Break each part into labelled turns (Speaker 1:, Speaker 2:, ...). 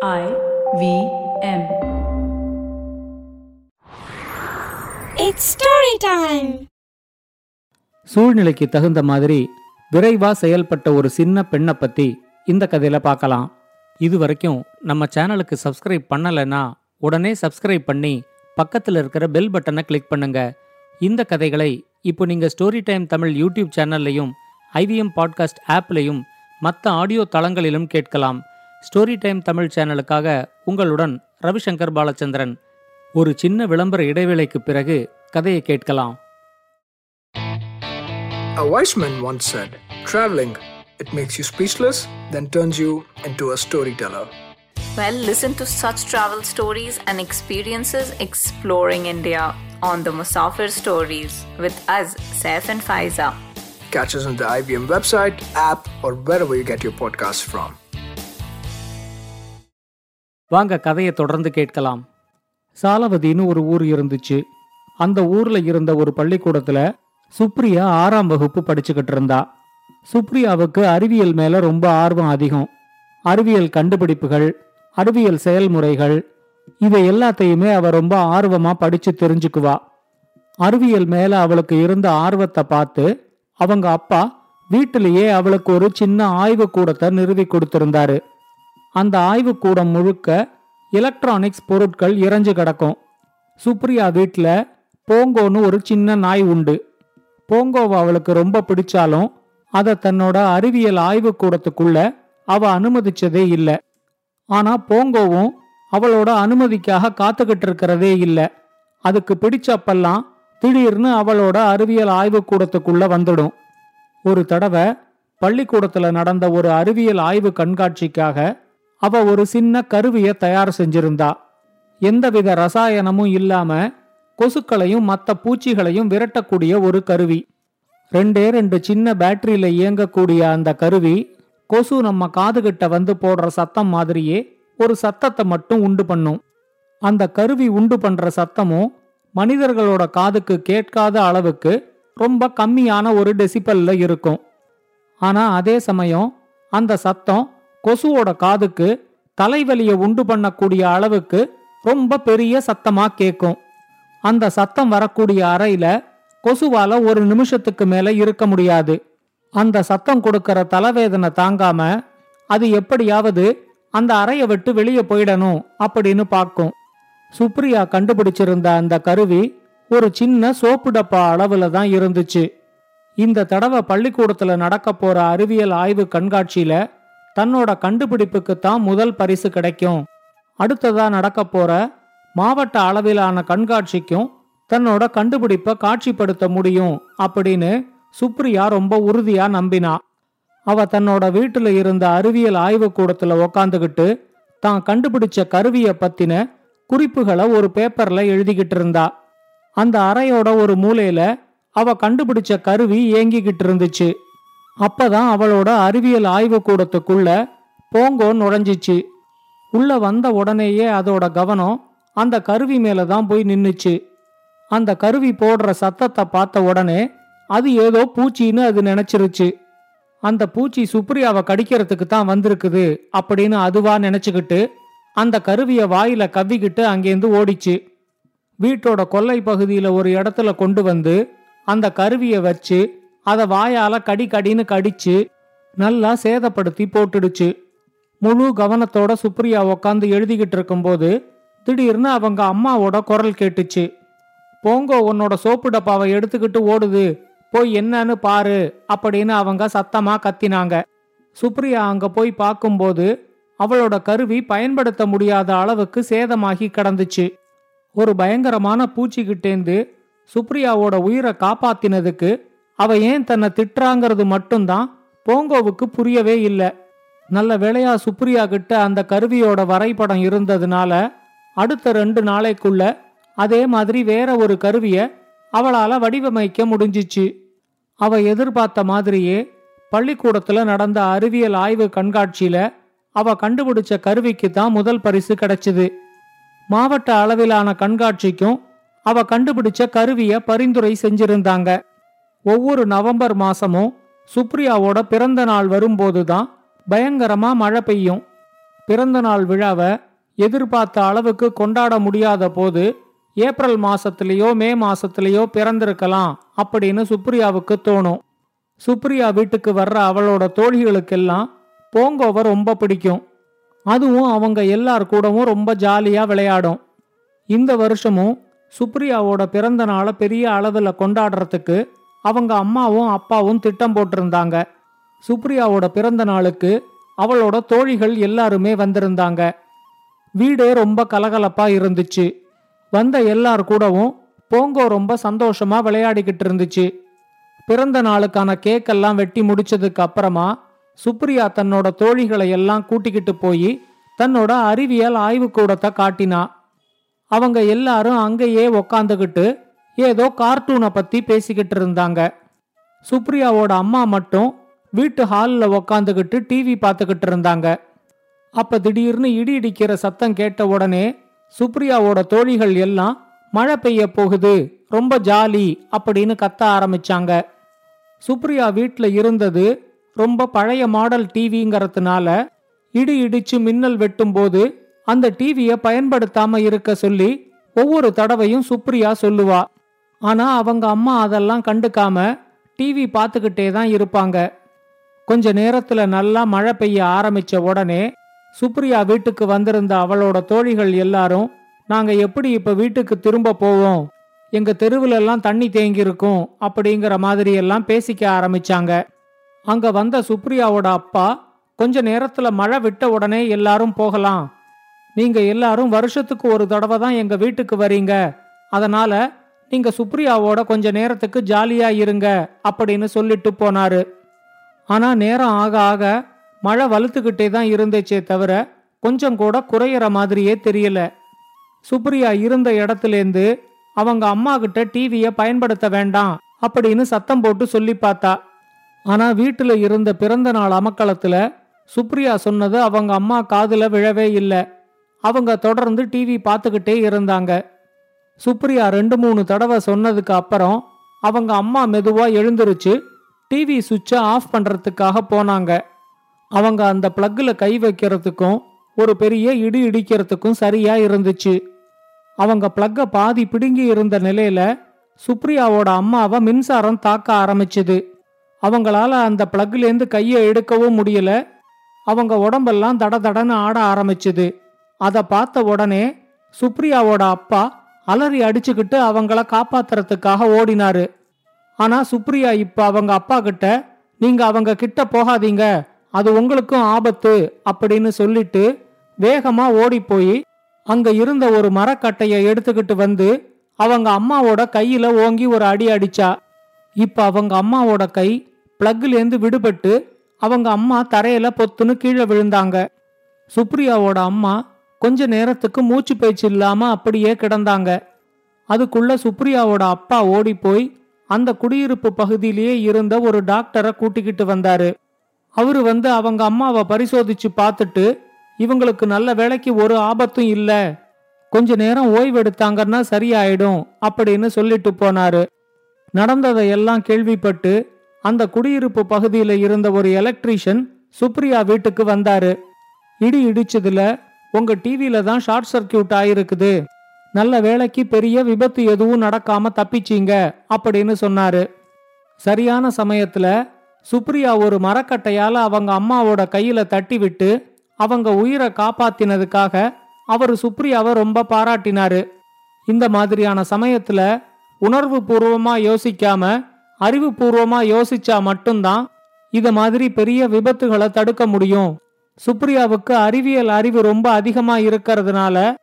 Speaker 1: I V M.
Speaker 2: It's story time.
Speaker 3: சூழ்நிலைக்கு தகுந்த மாதிரி விரைவா செயல்பட்ட ஒரு சின்ன பெண்ணை பத்தி இந்த கதையில பார்க்கலாம் இது வரைக்கும் நம்ம சேனலுக்கு சப்ஸ்கிரைப் பண்ணலைன்னா உடனே சப்ஸ்கிரைப் பண்ணி பக்கத்தில் இருக்கிற பெல் பட்டனை கிளிக் பண்ணுங்க இந்த கதைகளை இப்போ நீங்க ஸ்டோரி டைம் தமிழ் யூடியூப் சேனல்லையும் ஐவிஎம் பாட்காஸ்ட் ஆப்லையும் மற்ற ஆடியோ தளங்களிலும் கேட்கலாம் ஸ்டோரி டைம் தமிழ் சேனலுக்காக உங்களுடன் ரவிசங்கர் பாலச்சந்திரன் ஒரு சின்ன விளம்பர இடைவேளைக்கு பிறகு கதையை கேட்கலாம்
Speaker 4: A wise man once said, Traveling, it makes you speechless, then turns you into a storyteller.
Speaker 5: Well, listen to such travel stories and experiences exploring India on the Musafir Stories with us, Saif and Faiza.
Speaker 4: Catch us on the IBM website, app, or wherever you get your podcasts from.
Speaker 3: வாங்க கதையை தொடர்ந்து கேட்கலாம். சாலவதின்னு ஒரு ஊர் இருந்துச்சு. அந்த ஊர்ல இருந்த ஒரு பள்ளிக்கூடத்துல சுப்ரியா ஆறாம் வகுப்பு படிச்சுக்கிட்டு இருந்தா. சுப்ரியாவுக்கு அறிவியல் மேல ரொம்ப ஆர்வம் அதிகம். அறிவியல் கண்டுபிடிப்புகள் அறிவியல் செயல்முறைகள் இதை எல்லாத்தையுமே அவ ரொம்ப ஆர்வமா படிச்சு தெரிஞ்சுக்குவா. அறிவியல் மேல அவளுக்கு இருந்த ஆர்வத்தை பார்த்து அவங்க அப்பா வீட்டிலேயே அவளுக்கு ஒரு சின்ன ஆய்வு கூடத்தை நிறுவி கொடுத்திருந்தாரு. அந்த ஆய்வுக்கூடம் முழுக்க எலக்ட்ரானிக்ஸ் பொருட்கள் இறஞ்சு கிடக்கும். சுப்ரியா வீட்டில் போங்கோன்னு ஒரு சின்ன நாய் உண்டு. போங்கோவை அவளுக்கு ரொம்ப பிடிச்சாலும் அதை தன்னோட அறிவியல் ஆய்வுக்கூடத்துக்குள்ள அவ அனுமதிச்சதே இல்லை. ஆனா போங்கோவும் அவளோட அனுமதிக்காக காத்துக்கிட்டு இருக்கிறதே இல்லை. அதுக்கு பிடிச்சப்பெல்லாம் திடீர்னு அவளோட அறிவியல் ஆய்வுக்கூடத்துக்குள்ள வந்துடும். ஒரு தடவை பள்ளிக்கூடத்துல நடந்த ஒரு அறிவியல் ஆய்வு கண்காட்சிக்காக அவ ஒரு சின்ன கருவிய தயார் செஞ்சிருந்தா. எந்தவித ரசாயனமும் இல்லாம கொசுக்களையும் மற்ற பூச்சிகளையும் விரட்டக்கூடிய ஒரு கருவி. ரெண்டே ரெண்டு சின்ன பேட்டரியில இயங்கக்கூடிய அந்த கருவி கொசு நம்ம காதுகிட்ட வந்து போடுற சத்தம் மாதிரியே ஒரு சத்தத்தை மட்டும் உண்டு பண்ணும். அந்த கருவி உண்டு பண்ற சத்தமும் மனிதர்களோட காதுக்கு கேட்காத அளவுக்கு ரொம்ப கம்மியான ஒரு டெசிபல்ல இருக்கும். ஆனா அதே சமயம் அந்த சத்தம் கொசுவோட காதுக்கு தலைவலியை உண்டு பண்ணக்கூடிய அளவுக்கு ரொம்ப பெரிய சத்தமா கேட்கும் அந்த சத்தம் வரக்கூடிய அறையில கொசுவால ஒரு நிமிஷத்துக்கு மேல இருக்க முடியாது. அந்த சத்தம் கொடுக்கற தலைவேதனை தாங்காம அது எப்படியாவது அந்த அறையை விட்டு வெளியே போயிடணும் அப்படின்னு பார்க்கும். சுப்ரியா கண்டுபிடிச்சிருந்த அந்த கருவி ஒரு சின்ன சோப்பு டப்பா அளவுல தான் இருந்துச்சு. இந்த தடவை பள்ளிக்கூடத்துல நடக்க போற அறிவியல் ஆய்வு கண்காட்சியில தன்னோட கண்டுபிடிப்புக்கு தான் முதல் பரிசு கிடைக்கும். அடுத்ததா நடக்க போற மாவட்ட அளவிலான கண்காட்சிக்கும் தன்னோட கண்டுபிடிப்பை காட்சிப்படுத்த முடியும் அப்படின்னு சுப்ரியா ரொம்ப உறுதியா நம்பினா. அவ தன்னோட வீட்டுல இருந்த அறிவியல் ஆய்வு கூடத்துல உக்காந்துகிட்டு தான் கண்டுபிடிச்ச கருவிய பத்தின குறிப்புகளை ஒரு பேப்பர்ல எழுதிக்கிட்டு இருந்தா. அந்த அறையோட ஒரு மூலையில அவ கண்டுபிடிச்ச கருவி இயங்கிக்கிட்டு இருந்துச்சு. அப்பதான் அவளோட அறிவியல் ஆய்வு கூடத்துக்குள்ள போங்கோ நுழைஞ்சிச்சு. உள்ள வந்த உடனேயே அதோட கவனம் அந்த கருவி மேல தான் போய் நின்னுச்சு. அந்த கருவி போடுற சத்தத்தை பார்த்த உடனே அது ஏதோ பூச்சின்னு அது நினைச்சிருச்சு. அந்த பூச்சி சுப்ரியாவை கடிக்கிறதுக்கு தான் வந்திருக்குது அப்படின்னு அதுவா நினைச்சுக்கிட்டு அந்த கருவியை வாயில கவ்விக்கிட்டு அங்கேருந்து ஓடிச்சு. வீட்டோட கொல்லை பகுதியில ஒரு இடத்துல கொண்டு வந்து அந்த கருவியை வச்சு அதை வாயால கடி கடின்னு கடிச்சு நல்லா சேதப்படுத்தி போட்டுடுச்சு. முழு கவனத்தோட சுப்ரியா உக்காந்து எழுதிக்கிட்டு இருக்கும்போது திடீர்னு அவங்க அம்மாவோட குரல் கேட்டுச்சு. போங்கோ உன்னோட சோப்பு டப்பாவை எடுத்துக்கிட்டு ஓடுது. போய் என்னன்னு பாரு அப்படின்னு அவங்க சத்தமா கத்தினாங்க. சுப்ரியா அங்க போய் பார்க்கும்போது அவளோட கருவி பயன்படுத்த முடியாத அளவுக்கு சேதமாகி கிடந்துச்சு. ஒரு பயங்கரமான பூச்சிக்கிட்டேந்து சுப்ரியாவோட உயிரை காப்பாத்தினதுக்கு அவ ஏன் தன்னை திட்டுறாங்கிறது மட்டும்தான் போங்கோவுக்கு புரியவே இல்லை. நல்ல வேளையா சுப்ரியா கிட்ட அந்த கருவியோட வரைபடம் இருந்ததுனால அடுத்த ரெண்டு நாளைக்குள்ள அதே மாதிரி வேற ஒரு கருவிய அவளால வடிவமைக்க முடிஞ்சிச்சு. அவ எதிர்பார்த்த மாதிரியே பள்ளிக்கூடத்துல நடந்த அறிவியல் ஆய்வு கண்காட்சியில அவ கண்டுபிடிச்ச கருவிக்கு தான் முதல் பரிசு கிடைச்சது. மாவட்ட அளவிலான கண்காட்சிக்கும் அவ கண்டுபிடிச்ச கருவிய பரிந்துரை செஞ்சிருந்தாங்க. ஒவ்வொரு நவம்பர் மாசமும் சுப்ரியாவோட பிறந்த நாள் வரும்போதுதான் பயங்கரமா மழை பெய்யும். பிறந்த நாள் விழாவை எதிர்பார்த்த அளவுக்கு கொண்டாட முடியாத போது ஏப்ரல் மாசத்திலேயோ மே மாசத்திலேயோ பிறந்திருக்கலாம் அப்படின்னு சுப்ரியாவுக்கு தோணும். சுப்ரியா வீட்டுக்கு வர்ற அவளோட தோழிகளுக்கெல்லாம் போங்கோவை ரொம்ப பிடிக்கும். அதுவும் அவங்க எல்லார் கூடவும் ரொம்ப ஜாலியா விளையாடும். இந்த வருஷமும் சுப்ரியாவோட பிறந்த நாளை பெரிய அளவில் கொண்டாடுறதுக்கு அவங்க அம்மாவும் அப்பாவும் திட்டம் போட்டிருந்தாங்க. சுப்ரியாவோட பிறந்த நாளுக்கு அவளோட தோழிகள் எல்லாருமே வந்திருந்தாங்க. வீடே ரொம்ப கலகலப்பா இருந்துச்சு. வந்த எல்லார் கூடவும் போங்கோ ரொம்ப சந்தோஷமா விளையாடிக்கிட்டு இருந்துச்சு. பிறந்த நாளுக்கான கேக்கெல்லாம் வெட்டி முடிச்சதுக்கு அப்புறமா சுப்ரியா தன்னோட தோழிகளை எல்லாம் கூட்டிக்கிட்டு போய் தன்னோட அறிவியல் ஆய்வுக்கூடத்தை காட்டினா. அவங்க எல்லாரும் அங்கேயே உக்காந்துக்கிட்டு ஏதோ கார்ட்டூனை பத்தி பேசிக்கிட்டு இருந்தாங்க. சுப்ரியாவோட அம்மா மட்டும் வீட்டு ஹாலில் உக்காந்துக்கிட்டு டிவி பார்த்துக்கிட்டு இருந்தாங்க. அப்ப திடீர்னு இடி இடிக்கிற சத்தம் கேட்ட உடனே சுப்ரியாவோட தோழிகள் எல்லாம் மழை பெய்ய போகுது ரொம்ப ஜாலி அப்படின்னு கத்த ஆரம்பிச்சாங்க. சுப்ரியா வீட்டில் இருந்தது ரொம்ப பழைய மாடல் டிவிங்கிறதுனால இடி இடிச்சு மின்னல் வெட்டும்போது அந்த டிவியை பயன்படுத்தாம இருக்க சொல்லி ஒவ்வொரு தடவையும் சுப்ரியா சொல்லுவா ஆனா அவங்க அம்மா அதெல்லாம் கண்டுக்காம டிவி பார்த்துக்கிட்டே தான் இருப்பாங்க. கொஞ்ச நேரத்துல நல்லா மழை பெய்ய ஆரம்பிச்ச உடனே சுப்ரியா வீட்டுக்கு வந்திருந்த அவளோட தோழிகள் எல்லாரும் நாங்க எப்படி இப்ப வீட்டுக்கு திரும்ப போவோம்? எங்க தெருவுல எல்லாம் தண்ணி தேங்கியிருக்கும் அப்படிங்கிற மாதிரி எல்லாம் பேசிக்க ஆரம்பிச்சாங்க. அங்க வந்த சுப்ரியாவோட அப்பா கொஞ்ச நேரத்துல மழை விட்ட உடனே எல்லாரும் போகலாம். நீங்க எல்லாரும் வருஷத்துக்கு ஒரு தடவை தான் எங்க வீட்டுக்கு வரீங்க. அதனால நீங்க சுப்ரியாவோட கொஞ்ச நேரத்துக்கு ஜாலியா இருங்க அப்படின்னு சொல்லிட்டு போனாரு. ஆனா நேரம் ஆக ஆக மழை வலுத்துக்கிட்டே தான் இருந்துச்சே தவிர கொஞ்சம் கூட குறையிற மாதிரியே தெரியல. சுப்ரியா இருந்த இடத்துலேருந்து அவங்க அம்மா கிட்ட டிவியை பயன்படுத்த வேண்டாம் அப்படின்னு சத்தம் போட்டு சொல்லி பார்த்தா. ஆனா வீட்டுல இருந்த பிறந்த நாள் அமக்களத்துல சுப்ரியா சொன்னது அவங்க அம்மா காதுல விழவே இல்லை. அவங்க தொடர்ந்து டிவி பார்த்துக்கிட்டே இருந்தாங்க. சுப்ரியா ரெண்டு மூணு தடவை சொன்னதுக்கு அப்புறம் அவங்க அம்மா மெதுவா எழுந்திருச்சு டிவி சுவிட்சை ஆஃப் பண்றதுக்காக போனாங்க. அவங்க அந்த பிளக்கில் கை வைக்கிறதுக்கும் ஒரு பெரிய இடி இடிக்கிறதுக்கும் சரியா இருந்துச்சு. அவங்க பிளக்க பாதி பிடுங்கி இருந்த நிலையில சுப்ரியாவோட அம்மாவை மின்சாரம் தாக்க ஆரம்பிச்சுது. அவங்களால அந்த பிளக்லேருந்து கையை எடுக்கவும் முடியல. அவங்க உடம்பெல்லாம் தட தடன்னு ஆட ஆரம்பிச்சுது. அதை பார்த்த உடனே சுப்ரியாவோட அப்பா அலறி அடிச்சுக்கிட்டு அவங்கள காப்பாத்துறதுக்காக ஓடினாரு. ஆனா சுப்ரியா இப்ப அவங்க அப்பா கிட்ட நீங்க அவங்க கிட்ட போகாதீங்க. அது உங்களுக்கும் ஆபத்து அப்படின்னு சொல்லிட்டு வேகமா ஓடி போய் அங்க இருந்த ஒரு மரக்கட்டையை எடுத்துக்கிட்டு வந்து அவங்க அம்மாவோட கையில ஓங்கி ஒரு அடி அடிச்சா. இப்ப அவங்க அம்மாவோட கை பிளக்லேருந்து விடுபட்டு அவங்க அம்மா தரையில பொத்துன்னு கீழே விழுந்தாங்க. சுப்ரியாவோட அம்மா கொஞ்ச நேரத்துக்கு மூச்சு பேச்சு இல்லாம அப்படியே கிடந்தாங்க. அதுக்குள்ள சுப்ரியாவோட அப்பா ஓடி போய் அந்த குடியிருப்பு பகுதியிலேயே இருந்த ஒரு டாக்டரை கூட்டிக்கிட்டு வந்தாரு. அவரு வந்து அவங்க அம்மாவை பரிசோதிச்சு பார்த்துட்டு இவங்களுக்கு நல்ல வேலைக்கு ஒரு ஆபத்தும் இல்ல. கொஞ்ச நேரம் ஓய்வெடுத்தாங்கன்னா சரியாயிடும் அப்படின்னு சொல்லிட்டு போனாரு. நடந்ததை எல்லாம் கேள்விப்பட்டு அந்த குடியிருப்பு பகுதியில இருந்த ஒரு எலக்ட்ரீஷியன் சுப்ரியா வீட்டுக்கு வந்தாரு. இடி இடிச்சதுல உங்க டிவியில தான் ஷார்ட் சர்க்கியூட் ஆயிருக்குது. நல்ல வேலைக்கு பெரிய விபத்து எதுவும் நடக்காம தப்பிச்சீங்க அப்படின்னு சொன்னாரு. சரியான சமயத்துல சுப்ரியா ஒரு மரக்கட்டையால அவங்க அம்மாவோட கையில தட்டி விட்டு அவங்க உயிரை காப்பாத்தினதுக்காக அவர் சுப்ரியாவை ரொம்ப பாராட்டினாரு. இந்த மாதிரியான சமயத்துல உணர்வு பூர்வமா யோசிக்காம அறிவுபூர்வமா யோசிச்சா மட்டும்தான் இத மாதிரி பெரிய விபத்துகளை தடுக்க முடியும். சுப்ரியாவுக்கு அறிவியல் அறிவு ரொம்ப அதிகமா இருக்கிறதுனால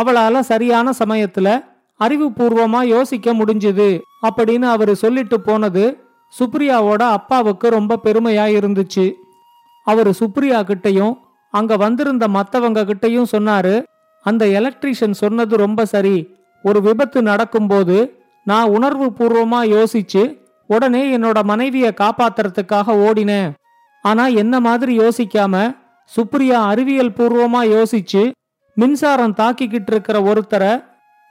Speaker 3: அவளால சரியான சமயத்துல அறிவுபூர்வமா யோசிக்க முடிஞ்சுது அப்படின்னு அவரு சொல்லிட்டு போனது சுப்ரியாவோட அப்பாவுக்கு ரொம்ப பெருமையா இருந்துச்சு. அவரு சுப்ரியா கிட்டையும் அங்க வந்திருந்த மத்தவங்க கிட்டயும் சொன்னாரு அந்த எலக்ட்ரீஷியன் சொன்னது ரொம்ப சரி. ஒரு விபத்து நடக்கும்போது நான் உணர்வு பூர்வமா யோசிச்சு உடனே என்னோட மனைவிய காப்பாத்துறதுக்காக ஓடினேன். ஆனா என்ன மாதிரி யோசிக்காம சுப்ரியா அறிவியல் பூர்வமா யோசிச்சு மின்சாரம் தாக்கிக்கிட்டு இருக்கிற ஒருத்தரை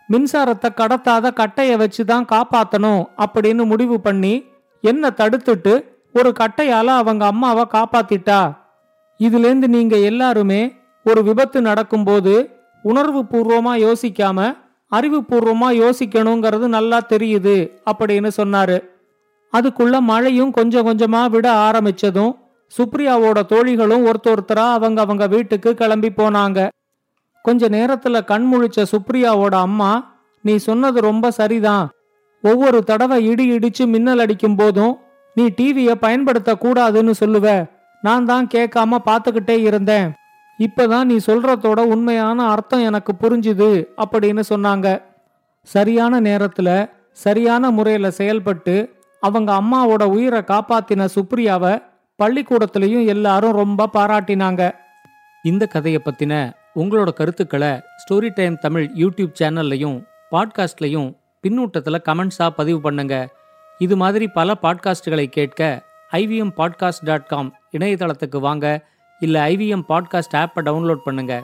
Speaker 3: மின்சாரத்தை கடத்தாத கட்டைய வச்சு தான் காப்பாத்தணும் அப்படின்னு முடிவு பண்ணி என்ன தடுத்துட்டு ஒரு கட்டையால அவங்க அம்மாவை காப்பாத்திட்டா. இதுலேருந்து நீங்க எல்லாருமே ஒரு விபத்து நடக்கும்போது உணர்வு பூர்வமா யோசிக்காம அறிவுபூர்வமா யோசிக்கணுங்கிறது நல்லா தெரியுது அப்படின்னு சொன்னாரு. அதுக்குள்ள மழையும் கொஞ்சம் கொஞ்சமா விட ஆரம்பிச்சதும் சுப்ரியாவோட தோழிகளும் ஒருத்தொருத்தரா அவங்க அவங்க வீட்டுக்கு கிளம்பி போனாங்க. கொஞ்ச நேரத்துல கண் முழிச்ச சுப்ரியாவோட அம்மா நீ சொன்னது ரொம்ப சரிதான். ஒவ்வொரு தடவை இடி இடிச்சு மின்னல் அடிக்கும் போதும் நீ டிவிய பயன்படுத்த கூடாதுன்னு சொல்லுவ. நான் தான் கேட்காம பார்த்துக்கிட்டே இருந்தேன். இப்பதான் நீ சொல்றதோட உண்மையான அர்த்தம் எனக்கு புரிஞ்சுது அப்படின்னு சொன்னாங்க. சரியான நேரத்துல சரியான முறையில செயல்பட்டு அவங்க அம்மாவோட உயிரை காப்பாத்தின சுப்ரியாவை பள்ளிக்கூடத்திலையும் எல்லாரும் ரொம்ப பாராட்டினாங்க. இந்த கதையை பத்தின உங்களோட கருத்துக்களை ஸ்டோரி டைம் தமிழ் யூடியூப் சேனல்லையும் பாட்காஸ்ட்லையும் பின்னூட்டத்தில் கமெண்ட்ஸா பதிவு பண்ணுங்க. இது மாதிரி பல பாட்காஸ்டுகளை கேட்க ஐவிஎம் பாட்காஸ்ட் டாட் காம் இணையதளத்துக்கு வாங்க. இல்லை ஐவிஎம் பாட்காஸ்ட் ஆப்பை டவுன்லோட் பண்ணுங்கள்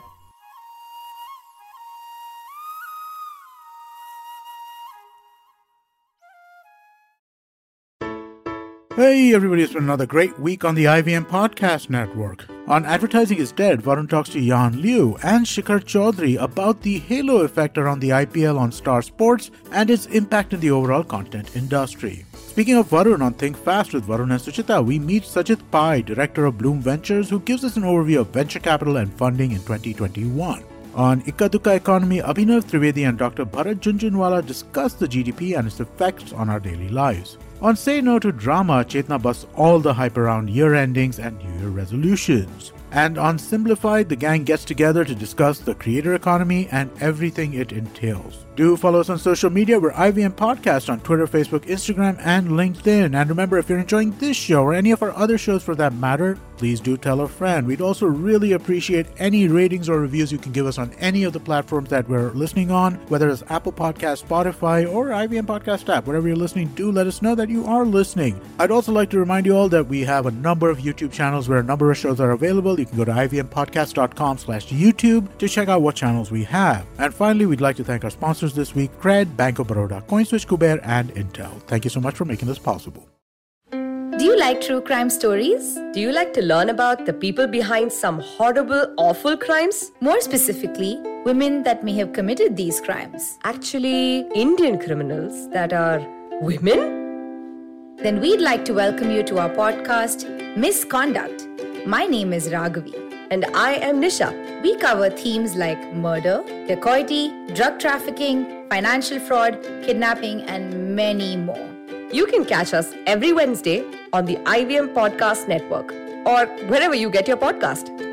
Speaker 6: Hey everybody, it's been another great week on the IVM Podcast Network. On Advertising is Dead, Varun talks to Jan Liu and Shikhar Chaudhary about the halo effect around the IPL on Star Sports and its impact in the overall content industry. Speaking of Varun on Think Fast with Varun and Suchita, we meet Sajit Pai, director of Bloom Ventures, who gives us an overview of venture capital and funding in 2021. On Ikaduka Economy, Abhinav Trivedi and Dr. Bharat Junjunwala discuss the GDP and its effects on our daily lives. On Say No to Drama, Chetna busts all the hype around year endings and New Year resolutions. And on Simplified, the gang gets together to discuss the creator economy and everything it entails. Do follow us on social media. We're IVM Podcast on Twitter, Facebook, Instagram, and LinkedIn. And remember, if you're enjoying this show or any of our other shows for that matter, please do tell a friend. We'd also really appreciate any ratings or reviews you can give us on any of the platforms that we're listening on, whether it's Apple Podcast, Spotify, or IVM Podcast app. Whatever you're listening, do let us know that you are listening. I'd also like to remind you all that we have a number of YouTube channels where a number of shows are available. You can go to ivmpodcast.com slash YouTube to check out what channels we have. And finally, we'd like to thank our sponsors this week, Cred, Bank of Baroda, CoinSwitch, Kuber, and Intel. Thank you so much for making this possible.
Speaker 7: Do you like true crime stories?
Speaker 8: Do you like to learn about the people behind some horrible, awful crimes?
Speaker 7: More specifically, women that may have committed these crimes.
Speaker 8: Actually, Indian criminals that are women?
Speaker 7: Then we'd like to welcome you to our podcast, Misconduct. My name is Raghavi.
Speaker 8: And I am Nisha.
Speaker 7: We cover themes like murder, dacoity, drug trafficking, financial fraud, kidnapping, and many more.
Speaker 8: You can catch us every Wednesday on the IVM Podcast Network or wherever you get your podcast.